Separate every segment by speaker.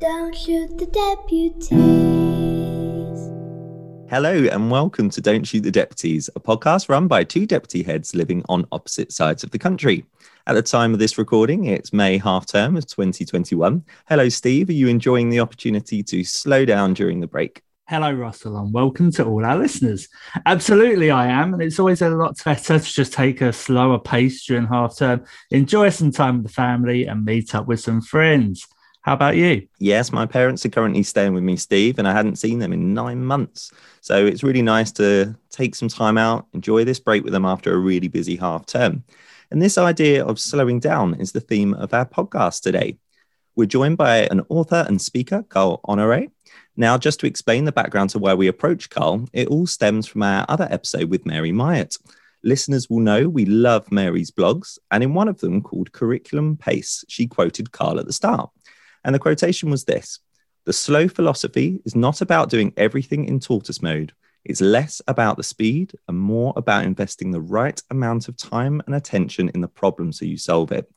Speaker 1: Don't shoot the deputies.
Speaker 2: Hello and welcome to Don't Shoot the Deputies, a podcast run by two deputy heads living on opposite sides of the country. At the time of this recording, it's May half term of 2021. Hello, Steve. Are you enjoying the opportunity to slow down during the break?
Speaker 3: Hello, Russell, and welcome to all our listeners. Absolutely, I am. And it's always a lot better to just take a slower pace during half term, enjoy some time with the family, and meet up with some friends. How about you?
Speaker 2: Yes, my parents are currently staying with me, Steve, and I hadn't seen them in nine months. So it's really nice to take some time out, enjoy this break with them after a really busy half term. And this idea of slowing down is the theme of our podcast today. We're joined by an author and speaker, Carl Honore. Now, just to explain the background to why we approach Carl, it all stems from our other episode with Mary Myatt. Listeners will know we love Mary's blogs, and in one of them called Curriculum Pace, she quoted Carl at the start. And the quotation was this The slow philosophy is not about doing everything in tortoise mode. It's less about the speed and more about investing the right amount of time and attention in the problem so you solve it.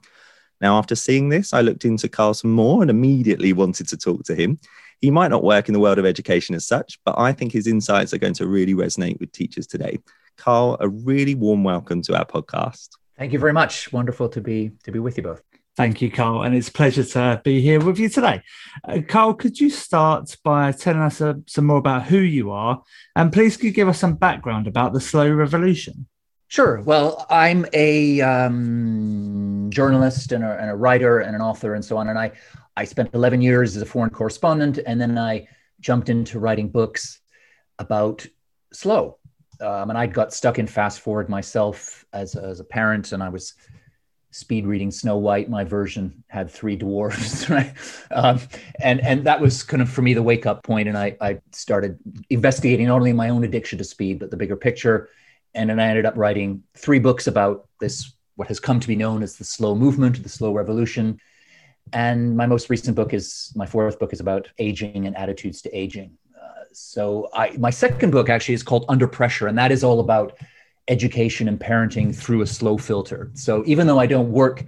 Speaker 2: Now, after seeing this, I looked into Carlson more and immediately wanted to talk to him. He might not work in the world of education as such, but I think his insights are going to really resonate with teachers today. Carl, a really warm welcome to our podcast.
Speaker 4: Thank you very much. Wonderful to be to be with you both.
Speaker 3: Thank you, Carl, and it's a pleasure to be here with you today. Uh, Carl, could you start by telling us uh, some more about who you are, and please could you give us some background about the slow revolution?
Speaker 4: Sure. Well, I'm a um, journalist and a, and a, writer and an author and so on, and I I spent 11 years as a foreign correspondent, and then I jumped into writing books about slow. Um, and I got stuck in fast forward myself as, as a parent, and I was speed reading Snow White. My version had three dwarves, right? Um, and and that was kind of for me the wake up point, and I I started investigating not only my own addiction to speed but the bigger picture, and then I ended up writing three books about this what has come to be known as the slow movement, the slow revolution. And my most recent book is my fourth book is about aging and attitudes to aging. Uh, so I my second book actually is called Under Pressure, and that is all about education and parenting through a slow filter. So even though I don't work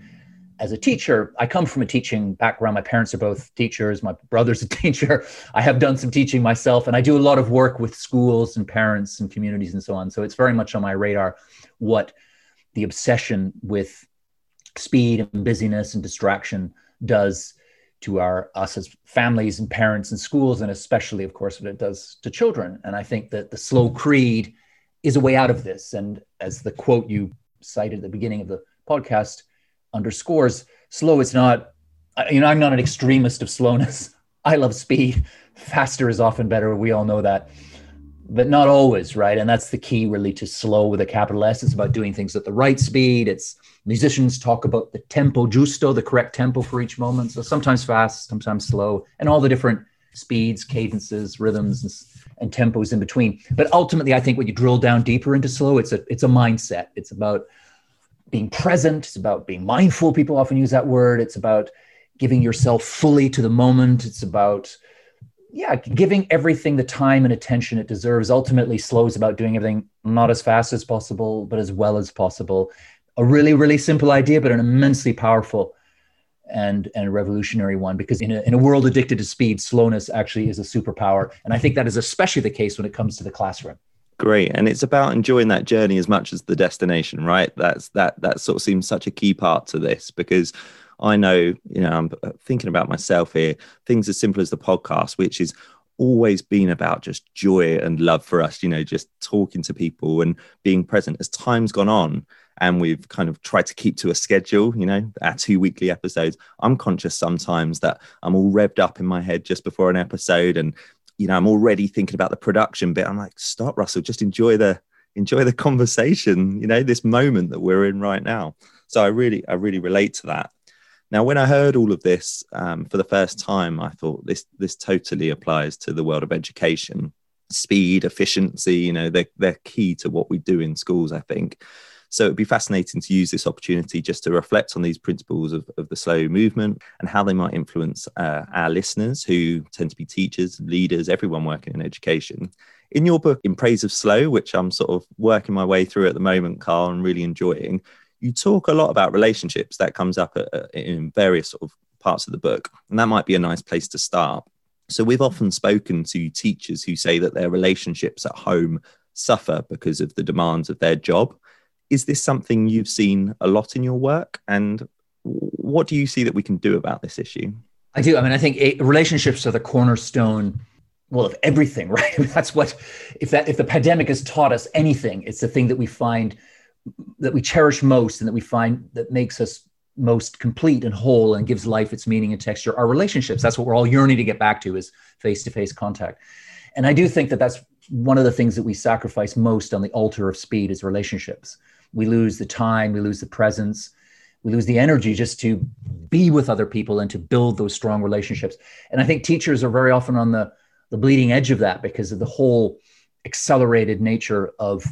Speaker 4: as a teacher, I come from a teaching background. My parents are both teachers. My brother's a teacher. I have done some teaching myself, and I do a lot of work with schools and parents and communities and so on. So it's very much on my radar what the obsession with speed and busyness and distraction does to our us as families and parents and schools, and especially, of course, what it does to children. And I think that the slow creed is a way out of this. And as the quote you cited at the beginning of the podcast underscores, slow is not, you know, I'm not an extremist of slowness. I love speed. Faster is often better. We all know that. But not always, right? And that's the key really to slow with a capital S. It's about doing things at the right speed. It's musicians talk about the tempo giusto, the correct tempo for each moment. So sometimes fast, sometimes slow, and all the different speeds, cadences, rhythms, and tempos in between. But ultimately, I think when you drill down deeper into slow, it's a it's a mindset. It's about being present. It's about being mindful. People often use that word. It's about giving yourself fully to the moment. It's about yeah, giving everything the time and attention it deserves. Ultimately, slow is about doing everything not as fast as possible, but as well as possible. A really, really simple idea, but an immensely powerful and and a revolutionary one because in a, in a world addicted to speed slowness actually is a superpower. And i think that is especially the case when it comes to the classroom.
Speaker 2: Great. And it's about enjoying that journey as much as the destination right? That's that that sort of seems such a key part to this because i know you know i'm thinking about myself here things as simple as the podcast which is always been about just joy and love for us you know just talking to people and being present. As time's gone on and we've kind of tried to keep to a schedule, you know, our two weekly episodes. I'm conscious sometimes that I'm all revved up in my head just before an episode and you know, I'm already thinking about the production bit. I'm like, stop, Russell, just enjoy the enjoy the conversation, you know, this moment that we're in right now. So I really, I really relate to that. Now, when I heard all of this um, for the first time, I thought this this totally applies to the world of education. Speed, efficiency, you know, they're, they're key to what we do in schools, I think. So it'd be fascinating to use this opportunity just to reflect on these principles of, of the slow movement and how they might influence uh, our listeners who tend to be teachers, leaders, everyone working in education. In your book, In Praise of Slow, which I'm sort of working my way through at the moment, Carl, and really enjoying, you talk a lot about relationships that comes up at, in various sort of parts of the book. And that might be a nice place to start. So we've often spoken to teachers who say that their relationships at home suffer because of the demands of their job. Is this something you've seen a lot in your work? And what do you see that we can do about this issue?
Speaker 4: I do. I mean, I think it, relationships are the cornerstone, well, of everything, right? That's what, if that, if the pandemic has taught us anything, it's the thing that we find that we cherish most and that we find that makes us most complete and whole and gives life its meaning and texture our relationships that's what we're all yearning to get back to is face-to-face contact and i do think that that's one of the things that we sacrifice most on the altar of speed is relationships we lose the time we lose the presence we lose the energy just to be with other people and to build those strong relationships. And i think teachers are very often on the the bleeding edge of that because of the whole accelerated nature of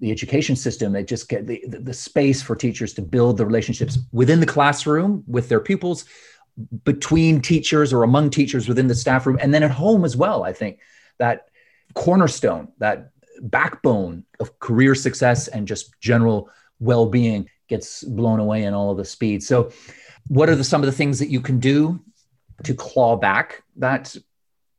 Speaker 4: the education system. They just get the, the, the space for teachers to build the relationships within the classroom with their pupils between teachers or among teachers within the staff room and then at home as well i think. That cornerstone that backbone of career success and just general well-being gets blown away in all of the speed so what are the, some of the things that you can do to claw back that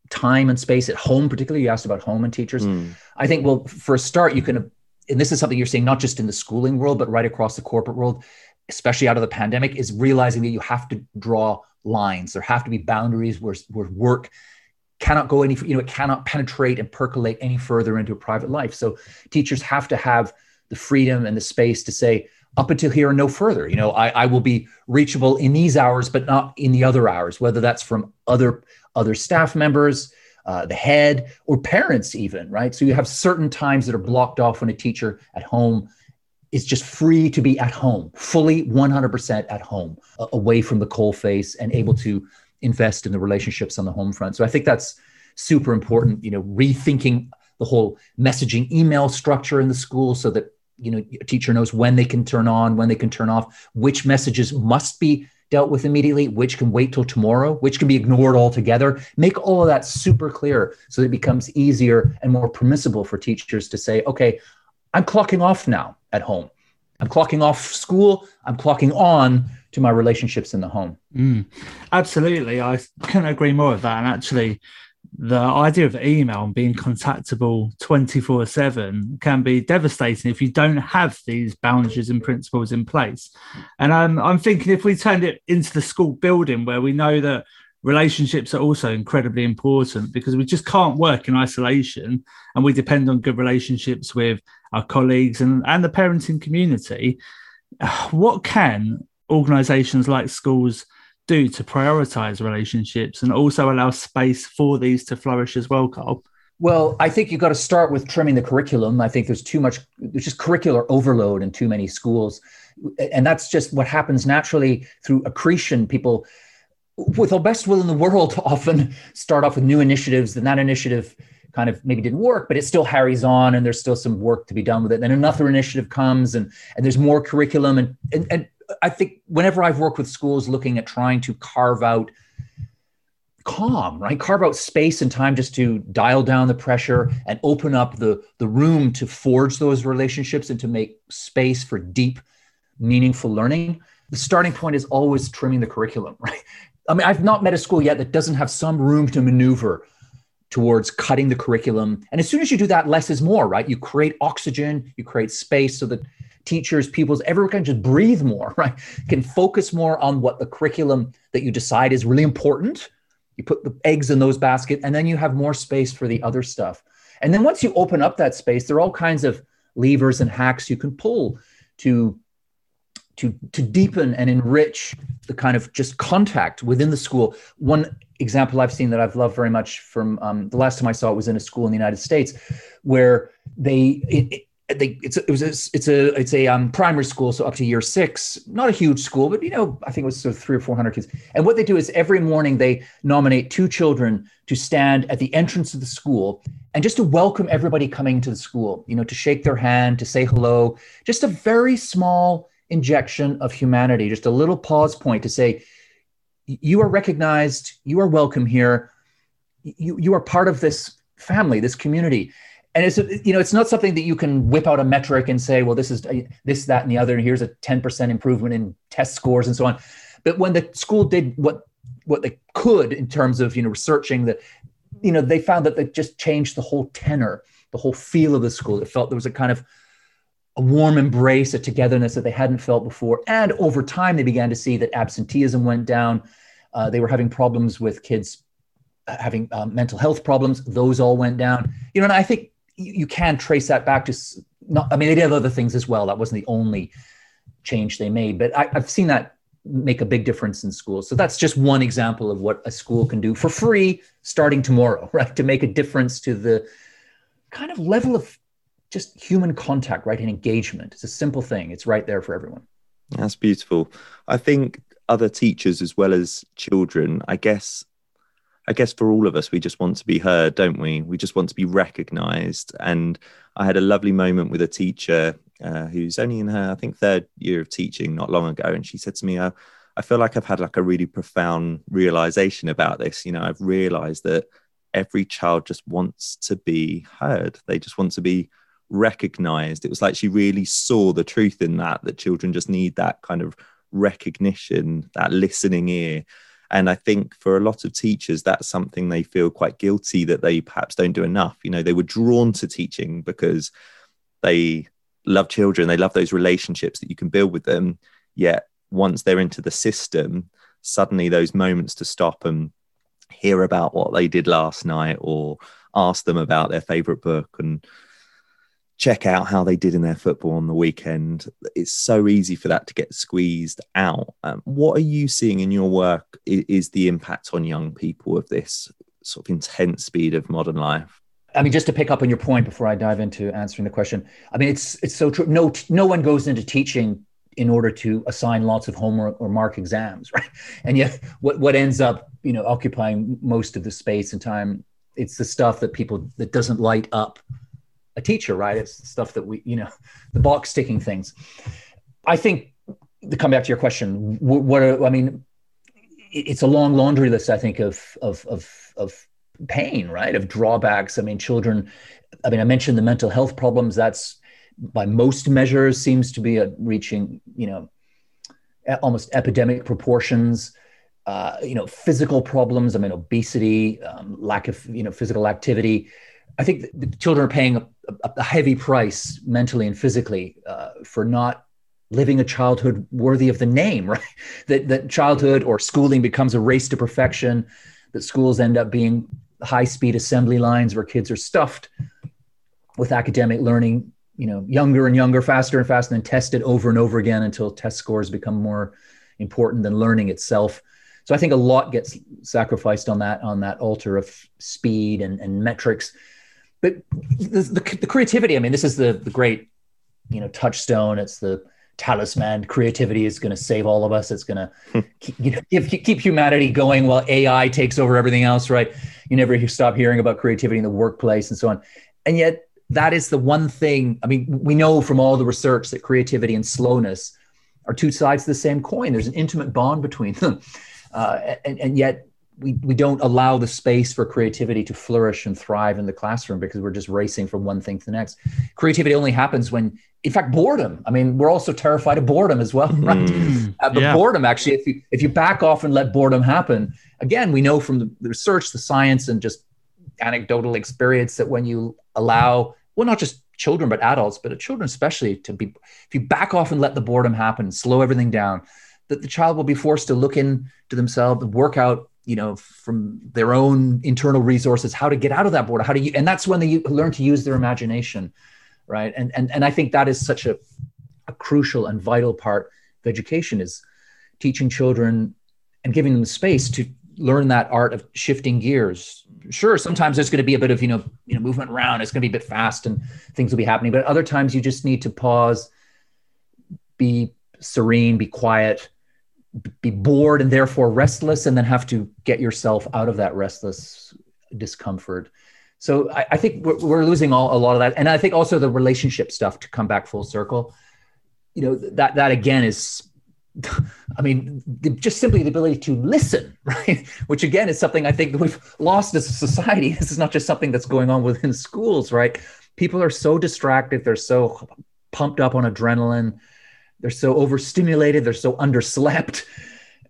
Speaker 4: time and space at home particularly you asked about home and teachers mm. i think well for a start you can and this is something you're seeing not just in the schooling world, but right across the corporate world, especially out of the pandemic, is realizing that you have to draw lines. There have to be boundaries where, where work cannot go any, you know, it cannot penetrate and percolate any further into a private life. So teachers have to have the freedom and the space to say, up until here and no further. You know, I, I will be reachable in these hours, but not in the other hours, whether that's from other other staff members, uh, the head, or parents, even, right? So you have certain times that are blocked off when a teacher at home is just free to be at home, fully 100% at home, away from the coal face and able to invest in the relationships on the home front. So I think that's super important, you know, rethinking the whole messaging email structure in the school so that you know a teacher knows when they can turn on when they can turn off which messages must be dealt with immediately, which can wait till tomorrow, which can be ignored altogether. Make all of that super clear so that it becomes easier and more permissible for teachers to say, okay, I'm clocking off now at home. I'm clocking off school. I'm clocking on to my relationships in the home.
Speaker 3: Mm, absolutely. I couldn't agree more with that. And actually, the idea of email and being contactable 24 7 can be devastating if you don't have these boundaries and principles in place. And I'm, I'm thinking if we turned it into the school building where we know that relationships are also incredibly important because we just can't work in isolation and we depend on good relationships with our colleagues and, and the parenting community. What can organizations like schools do to prioritize relationships and also allow space for these to flourish as well, Carl?
Speaker 4: Well, I think you've got to start with trimming the curriculum. I think there's too much, there's just curricular overload in too many schools. And that's just what happens naturally through accretion. People, with the best will in the world, often start off with new initiatives, and that initiative kind of maybe didn't work, but it still harries on and there's still some work to be done with it. Then another initiative comes and, and there's more curriculum and, and, and I think whenever I've worked with schools looking at trying to carve out calm, right? Carve out space and time just to dial down the pressure and open up the, the room to forge those relationships and to make space for deep, meaningful learning. The starting point is always trimming the curriculum, right? I mean, I've not met a school yet that doesn't have some room to maneuver towards cutting the curriculum. And as soon as you do that, less is more, right? You create oxygen, you create space so that teachers, pupils, everyone can just breathe more, right? Can focus more on what the curriculum that you decide is really important. You put the eggs in those baskets, and then you have more space for the other stuff. And then once you open up that space, there are all kinds of levers and hacks you can pull to to to deepen and enrich the kind of just contact within the school. One example I've seen that I've loved very much from um, the last time I saw it was in a school in the United States, where they it, they, it's it was a, it's a it's a um, primary school, so up to year six. Not a huge school, but you know, I think it was sort of three or four hundred kids. And what they do is every morning they nominate two children to stand at the entrance of the school and just to welcome everybody coming to the school. You know, to shake their hand, to say hello. Just a very small injection of humanity, just a little pause point to say, you are recognized, you are welcome here, you you are part of this family, this community and it's you know it's not something that you can whip out a metric and say well this is this that and the other and here's a 10% improvement in test scores and so on. But when the school did what what they could in terms of you know researching that you know they found that they just changed the whole tenor the whole feel of the school. It felt there was a kind of a warm embrace a togetherness that they hadn't felt before. And over time they began to see that absenteeism went down. Uh, they were having problems with kids uh, having um, mental health problems. Those all went down. You know and i think you, you can trace that back to not i mean they did other things as well that wasn't the only change they made but I, i've seen that make a big difference in schools. So that's just one example of what a school can do for free starting tomorrow, right? To make a difference to the kind of level of just human contact, right? And engagement. It's a simple thing. It's right there for everyone.
Speaker 2: That's beautiful. I think other teachers as well as children, I guess I guess for all of us, we just want to be heard, don't we? We just want to be recognized. And I had a lovely moment with a teacher uh, who's only in her, I think, third year of teaching not long ago. And she said to me, uh, I feel like I've had like a really profound realization about this. You know, I've realized that every child just wants to be heard, they just want to be recognized. It was like she really saw the truth in that, that children just need that kind of recognition, that listening ear. And I think for a lot of teachers, that's something they feel quite guilty that they perhaps don't do enough. You know, they were drawn to teaching because they love children, they love those relationships that you can build with them. Yet once they're into the system, suddenly those moments to stop and hear about what they did last night or ask them about their favorite book and check out how they did in their football on the weekend. It's so easy for that to get squeezed out. Um, what are you seeing in your work is, is the impact on young people of this sort of intense speed of modern life?
Speaker 4: I mean, just to pick up on your point before I dive into answering the question, I mean, it's it's so true. No, no one goes into teaching in order to assign lots of homework or mark exams, right? And yet, what what ends up, you know, occupying most of the space and time, it's the stuff that people that doesn't light up a teacher, right? It's stuff that we, you know, the box ticking things. I think to come back to your question, what are, I mean, it's a long laundry list, I think, of, of, of, of pain, right? Of drawbacks. I mean, children, I mean, I mentioned the mental health problems. That's by most measures seems to be reaching, you know, almost epidemic proportions. Uh, you know, physical problems. I mean, obesity, um, lack of you know physical activity. I think the children are paying a, a heavy price mentally and physically uh, for not living a childhood worthy of the name, right? That that childhood or schooling becomes a race to perfection. That schools end up being high speed assembly lines where kids are stuffed with academic learning, you know, younger and younger, faster and faster, and tested over and over again until test scores become more important than learning itself. So I think a lot gets sacrificed on that on that altar of speed and, and metrics but the, the, the, creativity i mean this is the, the great you know touchstone. It's the talisman. Creativity is going to save all of us. It's going to hmm. keep, you know, keep, keep humanity going while ai takes over everything else right? You never stop hearing about creativity in the workplace and so on. And yet that is the one thing i mean we know from all the research that creativity and slowness are two sides of the same coin. There's an intimate bond between them. Uh, and, and yet we, we don't allow the space for creativity to flourish and thrive in the classroom because we're just racing from one thing to the next. Creativity only happens when, in fact, boredom. I mean, we're also terrified of boredom as well, right? Mm, uh, but yeah. boredom, actually, if you if you back off and let boredom happen, again, we know from the, the research, the science, and just anecdotal experience that when you allow, well, not just children but adults, but children especially, to be, if you back off and let the boredom happen, slow everything down, that the child will be forced to look into themselves, work out you know from their own internal resources how to get out of that border how to and that's when they learn to use their imagination right? And and, and i think that is such a, a crucial and vital part of education is teaching children and giving them the space to learn that art of shifting gears. Sure sometimes there's going to be a bit of you know you know movement around it's going to be a bit fast and things will be happening but other times you just need to pause be serene be quiet be bored and therefore restless and then have to get yourself out of that restless discomfort so i, I think we're, we're, losing all, a lot of that and i think also the relationship stuff to come back full circle you know that that again is I mean, just simply the ability to listen, right? Which again is something I think we've lost as a society. This is not just something that's going on within schools, right? People are so distracted, they're so pumped up on adrenaline, they're so overstimulated, they're so underslept,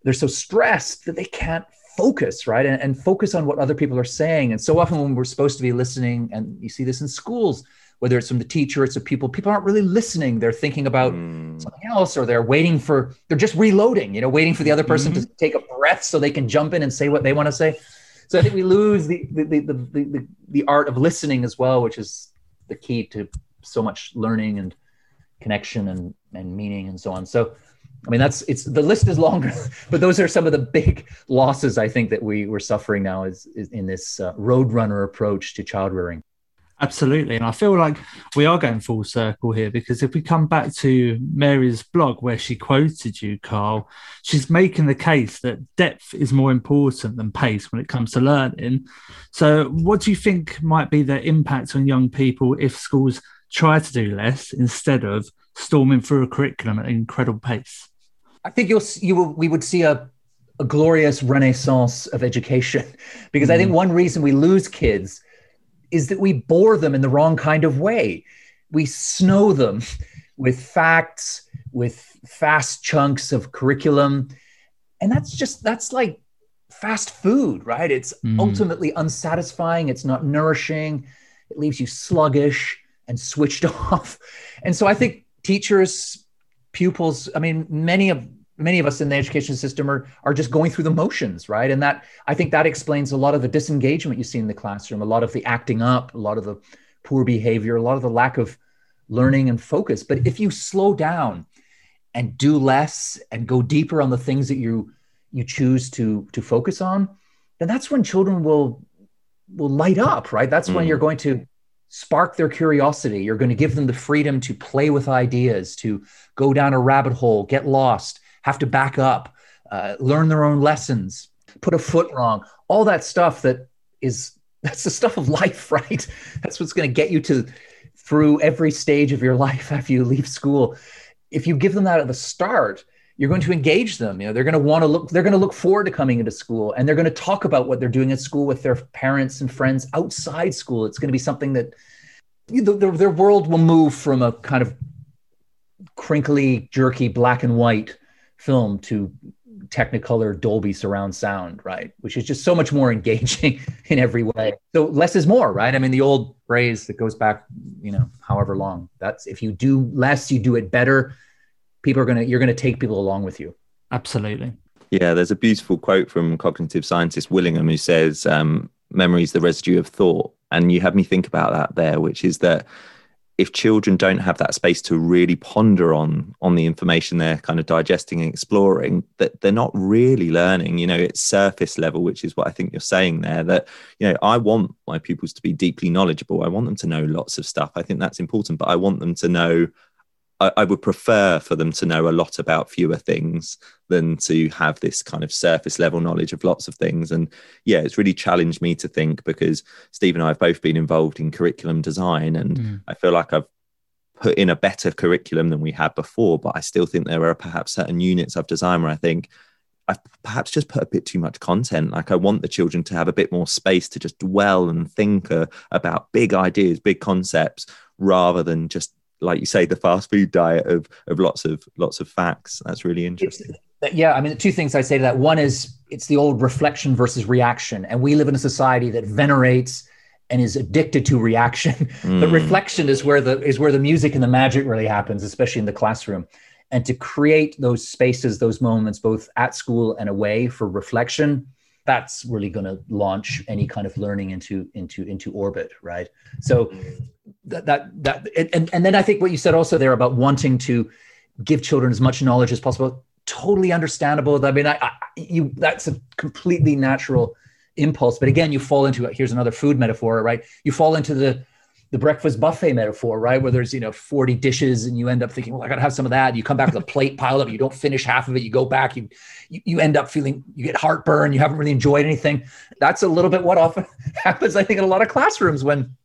Speaker 4: they're so stressed that they can't focus, right? And, and focus on what other people are saying. And so often when we're supposed to be listening, and you see this in schools, whether it's from the teacher, it's the people, people aren't really listening. They're thinking about
Speaker 2: Mm.
Speaker 4: something else, or they're waiting for, they're just reloading, you know, waiting for the other person to take a breath so they can jump in and say what they want to say. So I think we lose the the, the, the, the, the, the art of listening as well, which is the key to so much learning and connection and, and meaning and so on. So, I mean, that's it's the list is longer, but those are some of the big losses I think that we we're suffering now is, is in this uh, roadrunner approach to child rearing.
Speaker 3: Absolutely. And I feel like we are going full circle here because if we come back to Mary's blog where she quoted you, Carl, she's making the case that depth is more important than pace when it comes to learning. So, what do you think might be the impact on young people if schools try to do less instead of storming through a curriculum at an incredible pace?
Speaker 4: I think you'll you will, we would see a a glorious renaissance of education because I think one reason we lose kids is that we bore them in the wrong kind of way. We snow them with facts, with fast chunks of curriculum. And that's just, that's like fast food, right? It's
Speaker 3: Mm.
Speaker 4: ultimately unsatisfying. It's not nourishing. It leaves you sluggish and switched off. And so I think teachers, pupils, I mean, many of many of us in the education system are are just going through the motions, right? And that I think that explains a lot of the disengagement you see in the classroom, a lot of the acting up, a lot of the poor behavior, a lot of the lack of learning and focus. But if you slow down and do less and go deeper on the things that you you choose to to focus on, then that's when children will will light up, right? That's when
Speaker 2: Mm.
Speaker 4: you're going to spark their curiosity. You're going to give them the freedom to play with ideas, to go down a rabbit hole, get lost, have to back up, uh, learn their own lessons, put a foot wrong, all that stuff that is that's the stuff of life, right? That's what's going to get you to through every stage of your life after you leave school. If you give them that at the start, you're going to engage them. You know, they're going to want to look, they're going to look forward to coming into school and they're going to talk about what they're doing at school with their parents and friends outside school. It's going to be something that you know, their, their world will move from a kind of crinkly, jerky black and white film to technicolor Dolby surround sound, right? Which is just so much more engaging in every way. So less is more, right? I mean, the old phrase that goes back, you know, however long. That's if you do less, you do it better. People are gonna, you're gonna take people along with you.
Speaker 3: Absolutely.
Speaker 2: Yeah, there's a beautiful quote from cognitive scientist Willingham who says, um, memory is the residue of thought. And you had me think about that there, which is that if children don't have that space to really ponder on on the information they're kind of digesting and exploring that they're not really learning you know it's surface level which is what i think you're saying there that you know i want my pupils to be deeply knowledgeable i want them to know lots of stuff i think that's important but i want them to know I, I would prefer for them to know a lot about fewer things than to have this kind of surface level knowledge of lots of things. And yeah, it's really challenged me to think because Steve and I have both been involved in curriculum design, and
Speaker 3: Mm.
Speaker 2: I feel like I've put in a better curriculum than we had before. But I still think there are perhaps certain units I've designed where I think I've perhaps just put a bit too much content. Like I want the children to have a bit more space to just dwell and think uh, about big ideas, big concepts, rather than just like you say, the fast food diet of of lots of lots of facts. That's really interesting.
Speaker 4: Yeah, I mean, the two things I say to that. One is it's the old reflection versus reaction, and we live in a society that venerates and is addicted to reaction. But
Speaker 2: Mm.
Speaker 4: reflection is where the is where the music and the magic really happens, especially in the classroom. And to create those spaces, those moments, both at school and away for reflection, that's really going to launch any kind of learning into into into orbit, right? So that that that and and then I think what you said also there about wanting to give children as much knowledge as possible totally understandable. I mean I, I you that's a completely natural impulse. But again you fall into here's another food metaphor right? You fall into the the breakfast buffet metaphor right? Where there's you know 40 dishes and you end up thinking well i gotta have some of that. You come back with a plate piled up you don't finish half of it you go back you you, you end up feeling you get heartburn you haven't really enjoyed anything. That's a little bit what often happens i think in a lot of classrooms when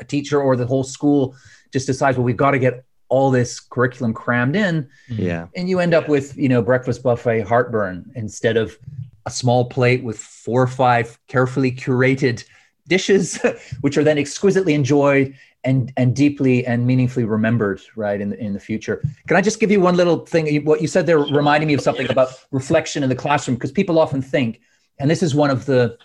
Speaker 4: a teacher or the whole school just decides well we've got to get all this curriculum crammed in. Mm-hmm.
Speaker 2: Yeah.
Speaker 4: and you end up with you know breakfast buffet heartburn instead of a small plate with four or five carefully curated dishes which are then exquisitely enjoyed and and deeply and meaningfully remembered right in the, in the future. Can i just give you one little thing? What you said there reminding me of something about reflection in the classroom because people often think And this is one of the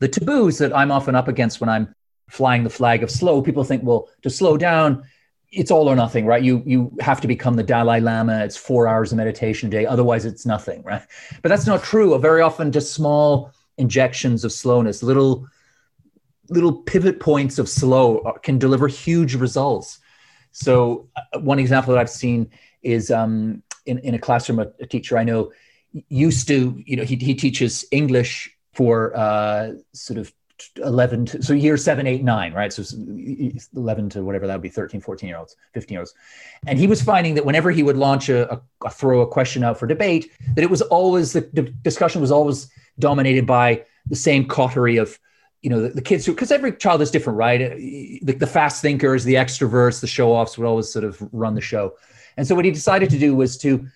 Speaker 4: the taboos that I'm often up against when I'm flying the flag of slow. People think, well, to slow down, it's all or nothing, right? You you have to become the Dalai Lama. It's four hours of meditation a day, otherwise it's nothing, right? But that's not true. Very often, just small injections of slowness, little little pivot points of slow can deliver huge results. So uh, one example that I've seen is um, in, in a classroom, a, a, teacher I know used to, you know, he, he teaches English for uh, sort of 11 to, so year 7 8 9 right? So 11 to whatever that would be 13 14 year olds 15 year olds. And he was finding that whenever he would launch a, a, a throw a question out for debate that it was always the, the, discussion was always dominated by the same coterie of you know the, the kids who because every child is different right? Uh, the, the fast thinkers the extroverts the show offs would always sort of run the show. And so what he decided to do was to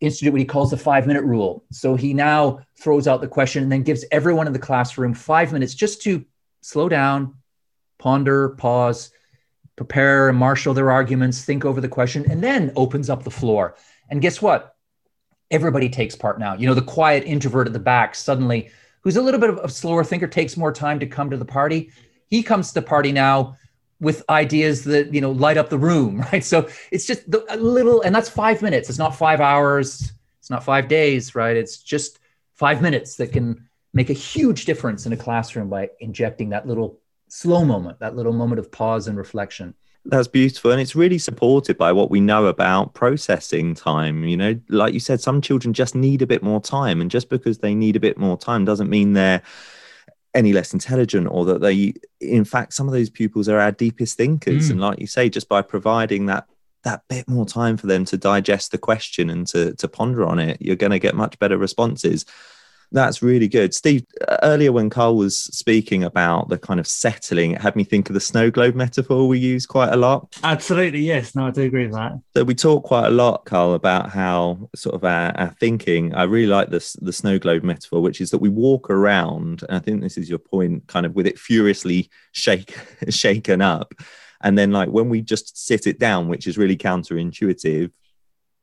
Speaker 4: institute what he calls the five minute rule. So he now throws out the question and then gives everyone in the classroom five minutes just to slow down, ponder, pause, prepare and marshal their arguments, think over the question, and then opens up the floor. And guess what? Everybody takes part now. You know, the quiet introvert at the back suddenly, who's a little bit of a slower thinker, takes more time to come to the party. He comes to the party now with ideas that you know light up the room right? So it's just the, a little and that's five minutes. It's not five hours. It's not five days right? It's just five minutes that can make a huge difference in a classroom by injecting that little slow moment that little moment of pause and reflection.
Speaker 2: That's beautiful and it's really supported by what we know about processing time you know? Like you said some children just need a bit more time and just because they need a bit more time doesn't mean they're any less intelligent or that they in fact some of those pupils are our deepest thinkers mm. and like you say just by providing that that bit more time for them to digest the question and to to ponder on it you're going to get much better responses that's really good. Steve, uh, earlier when Carl was speaking about the kind of settling, it had me think of the snow globe metaphor we use quite a lot.
Speaker 3: Absolutely, yes. No, I do agree with that.
Speaker 2: So we talk quite a lot, Carl, about how sort of our, our thinking. I really like this the snow globe metaphor, which is that we walk around, and I think this is your point, kind of with it furiously shake shaken up. And then like when we just sit it down, which is really counterintuitive,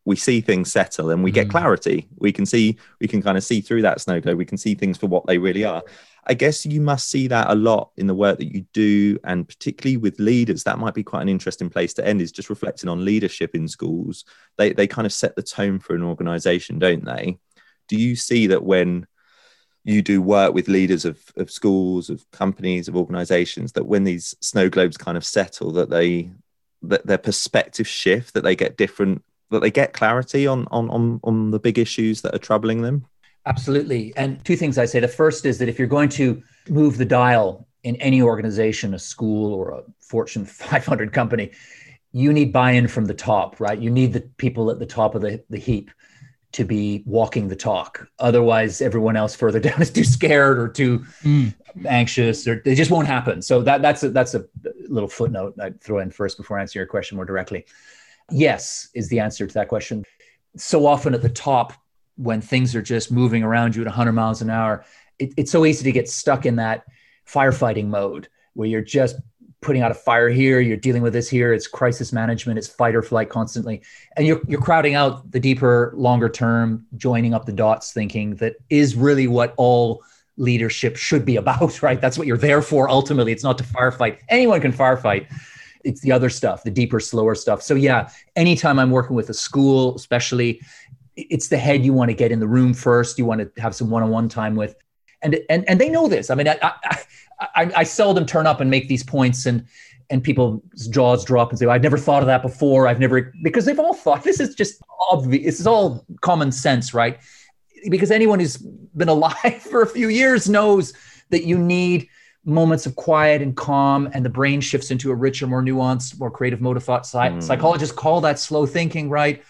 Speaker 2: we see things settle and we get mm. clarity. We can see, we can kind of see through that snow globe. We can see things for what they really are. I guess you must see that a lot in the work that you do, and particularly with leaders. That might be quite an interesting place to end. Is just reflecting on leadership in schools. They they kind of set the tone for an organisation, don't they? Do you see that when you do work with leaders of, of schools, of companies, of organisations, that when these snow globes kind of settle, that they that their perspective shift, that they get different that they get clarity on on on, on the big issues that are troubling them?
Speaker 4: Absolutely. And two things I say. The first is that if you're going to move the dial in any organization, a school or a Fortune 500 company, you need buy-in from the top, right? You need the people at the top of the, the heap to be walking the talk. Otherwise, everyone else further down is too scared or too mm. anxious, or it just won't happen. So that that's a that's a little footnote I'd throw in first before answering your question more directly. Yes, is the answer to that question. So often at the top, when things are just moving around you at 100 miles an hour, it, it's so easy to get stuck in that firefighting mode where you're just putting out a fire here, you're dealing with this here, it's crisis management, it's fight or flight constantly. And you're, you're crowding out the deeper, longer term, joining up the dots thinking that is really what all leadership should be about, right? That's what you're there for ultimately. It's not to firefight. Anyone can firefight it's the other stuff, the deeper, slower stuff. So yeah, anytime I'm working with a school, especially, it's the head you want to get in the room first. You want to have some one-on-one time with, and and and they know this. I mean, I I, I, I seldom turn up and make these points and and people's jaws drop and say, "I've never thought of that before. I've never," because they've all thought this is just obvious. This is all common sense, right? Because anyone who's been alive for a few years knows that you need moments of quiet and calm and the brain shifts into a richer more nuanced more creative mode of thought. Mm. psychologists call that slow thinking right?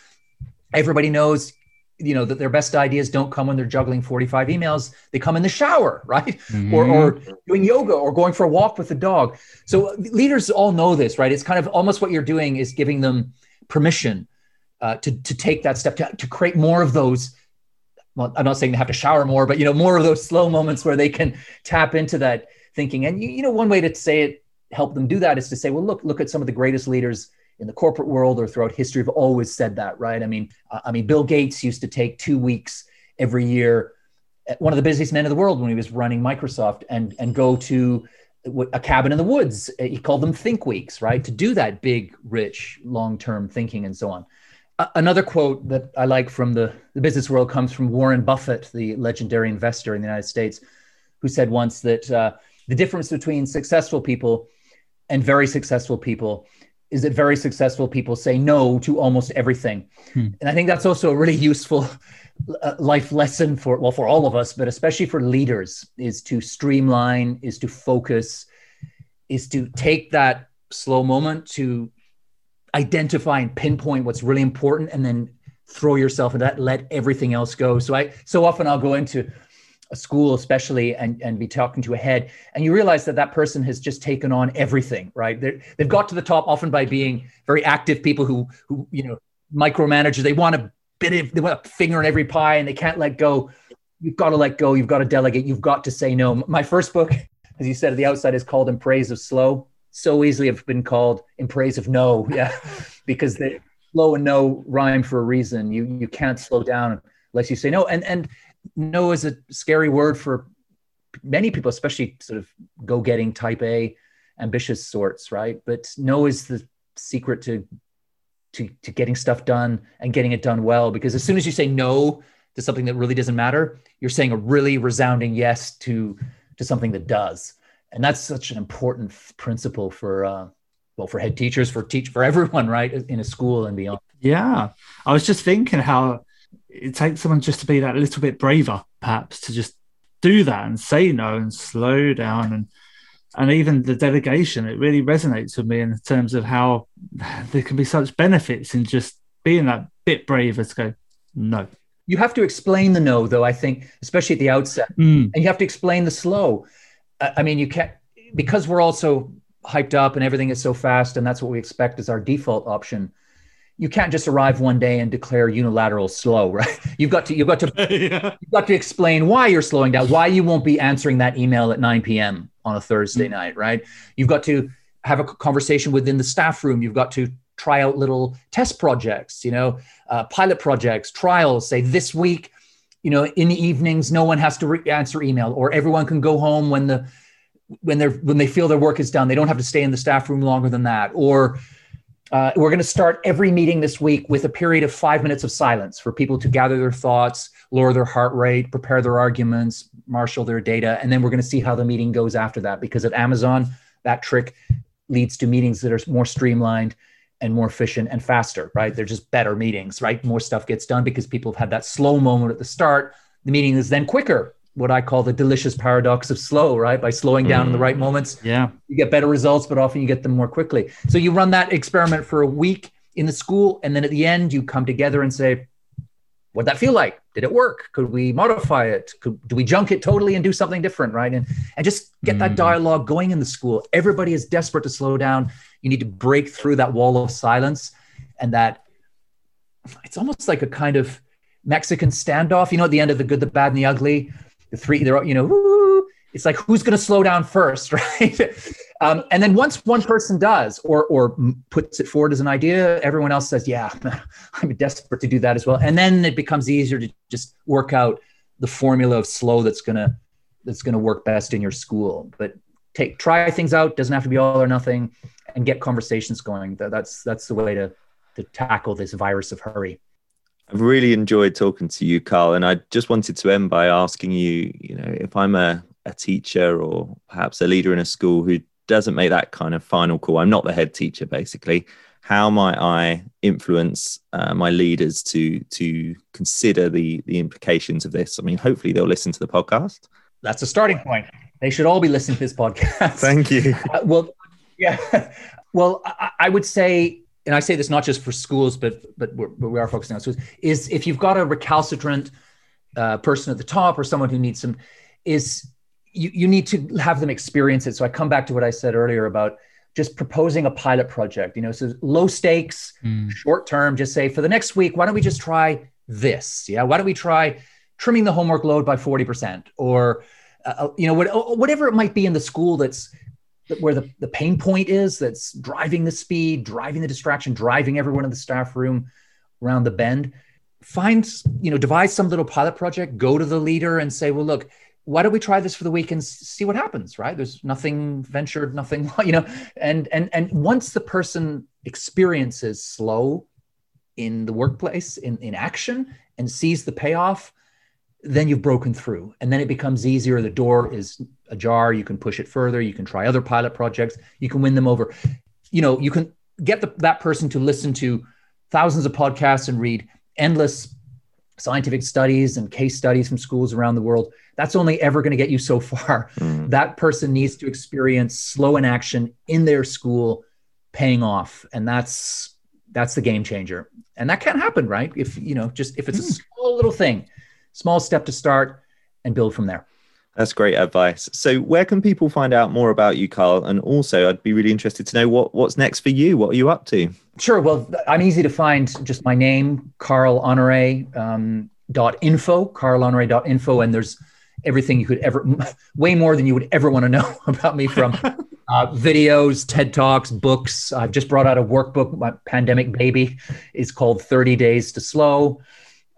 Speaker 4: Everybody knows you know that their best ideas don't come when they're juggling 45 emails. They come in the shower right? Mm-hmm. or, or doing yoga or going for a walk with the dog. So leaders all know this right? It's kind of almost what you're doing is giving them permission uh, to, to take that step to, to create more of those well i'm not saying they have to shower more but you know more of those slow moments where they can tap into that thinking. And you, you know, one way to say it, help them do that is to say, well, look, look at some of the greatest leaders in the corporate world or throughout history have always said that, right? I mean, I mean, Bill Gates used to take two weeks every year one of the busiest men in the world when he was running Microsoft and and go to a cabin in the woods. He called them think weeks, right? To do that big, rich, long term thinking and so on. another quote that I like from the, the business world comes from Warren Buffett, the legendary investor in the United States, who said once that uh, the difference between successful people and very successful people is that very successful people say no to almost everything. Hmm. And I think that's also a really useful uh, life lesson for well for all of us but especially for leaders is to streamline is to focus is to take that slow moment to identify and pinpoint what's really important and then throw yourself into that let everything else go so i so often i'll go into a school especially and, and be talking to a head and you realize that that person has just taken on everything right? They they've got to the top often by being very active people who who you know micromanagers. They want a bit of they want a finger in every pie and they can't let go. You've got to let go. You've got to delegate. You've got to say no. My first book as you said at the outside is called in praise of slow. So easily have been called in praise of no yeah because the slow and no rhyme for a reason. You you can't slow down unless you say no. And and no is a scary word for many people, especially sort of go getting type A, ambitious sorts, right? But no is the secret to, to, to getting stuff done and getting it done well. Because as soon as you say no to something that really doesn't matter, you're saying a really resounding yes to, to something that does. And that's such an important principle for, uh, well, for head teachers, for teach, for everyone, right, in a school and beyond.
Speaker 3: Yeah, I was just thinking how it takes someone just to be that little bit braver, perhaps, to just do that and say no and slow down and and even the delegation. It really resonates with me in terms of how there can be such benefits in just being that bit braver to go no.
Speaker 4: You have to explain the no, though. I think, especially at the outset, mm. and you have to explain the slow. I mean, you can't because we're also hyped up and everything is so fast, and that's what we expect as our default option you can't just arrive one day and declare unilateral slow, right? You've got to you've got to yeah. you've got to explain why you're slowing down, why you won't be answering that email at 9 p.m. on a Thursday mm-hmm. night, right? You've got to have a conversation within the staff room. You've got to try out little test projects, you know, uh, pilot projects, trials. Say this week, you know, in the evenings, no one has to re- answer email, or everyone can go home when the when they're when they feel their work is done. They don't have to stay in the staff room longer than that, or uh, we're going to start every meeting this week with a period of five minutes of silence for people to gather their thoughts, lower their heart rate, prepare their arguments, marshal their data. And then we're going to see how the meeting goes after that. Because at Amazon, that trick leads to meetings that are more streamlined and more efficient and faster, right? They're just better meetings, right? More stuff gets done because people have had that slow moment at the start. The meeting is then quicker what I call the delicious paradox of slow, right? By slowing down mm. in the right mm. moments,
Speaker 3: yeah,
Speaker 4: you get better results, but often you get them more quickly. So you run that experiment for a week in the school, and then at the end, you come together and say, "What'd that feel like? Did it work? Could we modify it? Could, do we junk it totally and do something different, right?" And and just get mm. that dialogue going in the school. Everybody is desperate to slow down. You need to break through that wall of silence, and that it's almost like a kind of Mexican standoff. You know, at the end of the good, the bad, and the ugly the three, they're, you know, it's like who's going to slow down first, right? um, and then once one person does or or puts it forward as an idea, everyone else says, "Yeah, I'm desperate to do that as well." And then it becomes easier to just work out the formula of slow that's gonna that's gonna work best in your school. But take try things out. Doesn't have to be all or nothing, and get conversations going. That's that's the way to to tackle this virus of hurry.
Speaker 2: I've really enjoyed talking to you, Carl, and I just wanted to end by asking you, you know, if I'm a, a teacher or perhaps a leader in a school who doesn't make that kind of final call, I'm not the head teacher, basically. How might I influence uh, my leaders to to consider the the implications of this? I mean, hopefully they'll listen to the podcast.
Speaker 4: That's a starting point. They should all be listening to this podcast.
Speaker 2: Thank you.
Speaker 4: Uh, well, yeah. Well, I, I would say and I say this not just for schools, but but, we're, but we are focusing on schools, is if you've got a recalcitrant uh, person at the top or someone who needs some, is you, you need to have them experience it. So I come back to what I said earlier about just proposing a pilot project, you know, so low stakes, mm. short term, just say for the next week, why don't we just try this? Yeah. Why don't we try trimming the homework load by 40% or, uh, uh you know, what, whatever it might be in the school that's where the, the pain point is that's driving the speed, driving the distraction, driving everyone in the staff room around the bend. find you know devise some little pilot project go to the leader and say well look why don't we try this for the week and see what happens right there's nothing ventured nothing you know and and and once the person experiences slow in the workplace in, in action and sees the payoff then you've broken through and then it becomes easier. The door is ajar. You can push it further. You can try other pilot projects. You can win them over. You know you can get the, that person to listen to thousands of podcasts and read endless scientific studies and case studies from schools around the world. That's only ever going to get you so far. Mm. that person needs to experience slow in action in their school paying off and that's that's the game changer. And that can happen right? If you know just if it's mm. a small little thing small step to start and build from there.
Speaker 2: That's great advice. So, where can people find out more about you, Carl? And also, I'd be really interested to know what what's next for you. What are you up to?
Speaker 4: Sure. Well, I'm easy to find. Just my name, Carl Honore um, dot info, carlhonore.info, and there's everything you could ever, way more than you would ever want to know about me from uh, videos, TED Talks, books. I've just brought out a workbook. My pandemic baby is called 30 Days to Slow.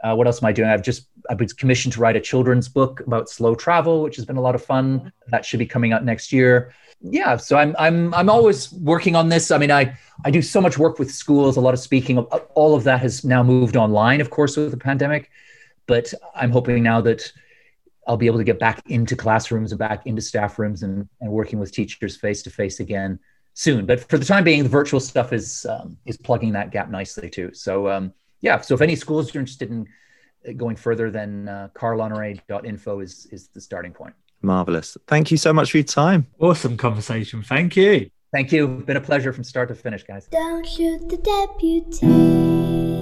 Speaker 4: Uh, what else am I doing? I've just I've been commissioned to write a children's book about slow travel, which has been a lot of fun. That should be coming out next year. Yeah, so I'm I'm I'm always working on this. I mean, I I do so much work with schools, a lot of speaking. All of that has now moved online, of course, with the pandemic. But I'm hoping now that I'll be able to get back into classrooms and back into staff rooms and, and working with teachers face to face again soon. But for the time being, the virtual stuff is um, is plugging that gap nicely too. So um, yeah, so if any schools are interested in going further, than uh, carlhonore.info is, is the starting point.
Speaker 2: Marvelous. Thank you so much for your time.
Speaker 3: Awesome conversation. Thank you.
Speaker 4: Thank you. Been a pleasure from start to finish, guys.
Speaker 1: Don't shoot the deputy.